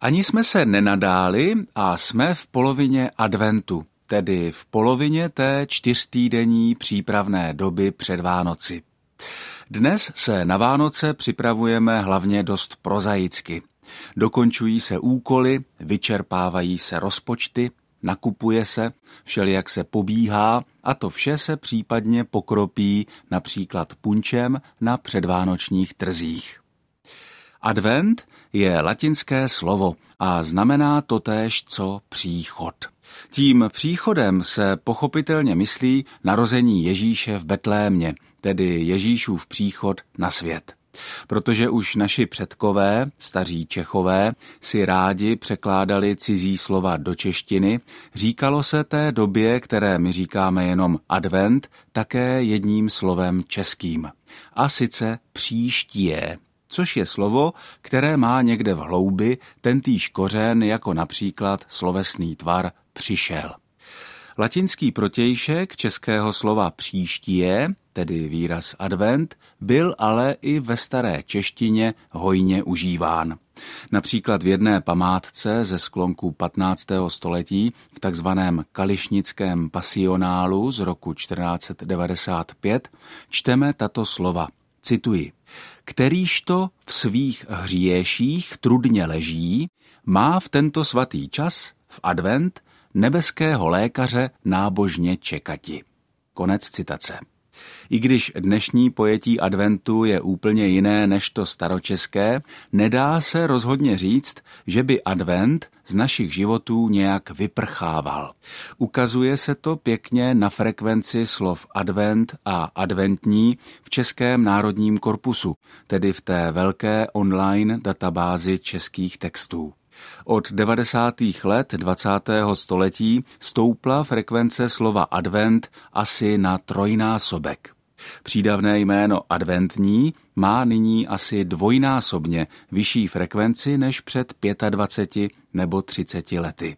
Ani jsme se nenadáli a jsme v polovině adventu, tedy v polovině té čtyřtýdenní přípravné doby před Vánoci. Dnes se na Vánoce připravujeme hlavně dost prozaicky. Dokončují se úkoly, vyčerpávají se rozpočty, nakupuje se, všelijak se pobíhá a to vše se případně pokropí například punčem na předvánočních trzích. Advent je latinské slovo a znamená totéž co příchod. Tím příchodem se pochopitelně myslí narození Ježíše v Betlémě, tedy Ježíšův příchod na svět. Protože už naši předkové, staří Čechové, si rádi překládali cizí slova do češtiny, říkalo se té době, které my říkáme jenom advent, také jedním slovem českým. A sice příštíje což je slovo, které má někde v hloubi tentýž kořen jako například slovesný tvar přišel. Latinský protějšek českého slova příštíje, tedy výraz advent, byl ale i ve staré češtině hojně užíván. Například v jedné památce ze sklonku 15. století v takzvaném kališnickém pasionálu z roku 1495 čteme tato slova. Cituji kterýž to v svých hříješích trudně leží, má v tento svatý čas, v advent, nebeského lékaře nábožně čekati. Konec citace. I když dnešní pojetí adventu je úplně jiné než to staročeské, nedá se rozhodně říct, že by advent z našich životů nějak vyprchával. Ukazuje se to pěkně na frekvenci slov advent a adventní v Českém národním korpusu, tedy v té velké online databázi českých textů. Od 90. let 20. století stoupla frekvence slova advent asi na trojnásobek. Přídavné jméno adventní má nyní asi dvojnásobně vyšší frekvenci než před 25 nebo 30 lety.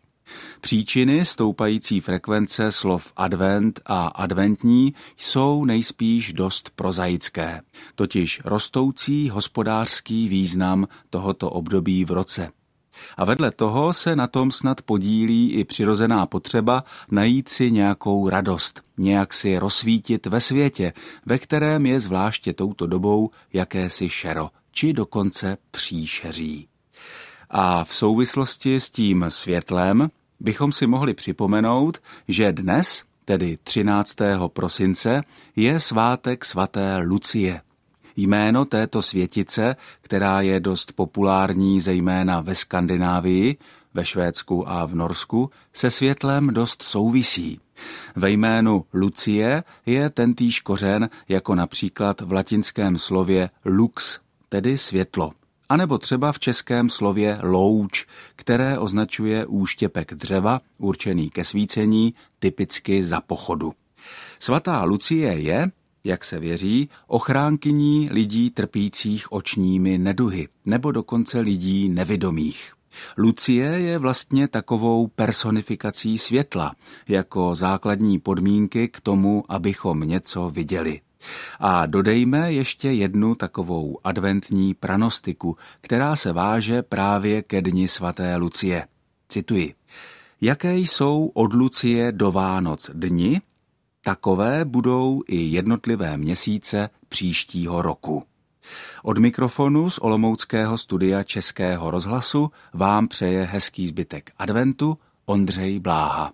Příčiny stoupající frekvence slov advent a adventní jsou nejspíš dost prozaické, totiž rostoucí hospodářský význam tohoto období v roce. A vedle toho se na tom snad podílí i přirozená potřeba najít si nějakou radost, nějak si rozsvítit ve světě, ve kterém je zvláště touto dobou jakési šero, či dokonce příšeří. A v souvislosti s tím světlem bychom si mohli připomenout, že dnes, tedy 13. prosince, je svátek svaté Lucie. Jméno této světice, která je dost populární zejména ve Skandinávii, ve Švédsku a v Norsku, se světlem dost souvisí. Ve jménu Lucie je tentýž kořen jako například v latinském slově lux, tedy světlo. Nebo třeba v českém slově louč, které označuje úštěpek dřeva určený ke svícení, typicky za pochodu. Svatá Lucie je, jak se věří, ochránkyní lidí trpících očními neduhy, nebo dokonce lidí nevidomých. Lucie je vlastně takovou personifikací světla, jako základní podmínky k tomu, abychom něco viděli. A dodejme ještě jednu takovou adventní pranostiku, která se váže právě ke dni svaté Lucie. Cituji. Jaké jsou od Lucie do Vánoc dni, Takové budou i jednotlivé měsíce příštího roku. Od mikrofonu z Olomouckého studia Českého rozhlasu vám přeje hezký zbytek adventu Ondřej Bláha.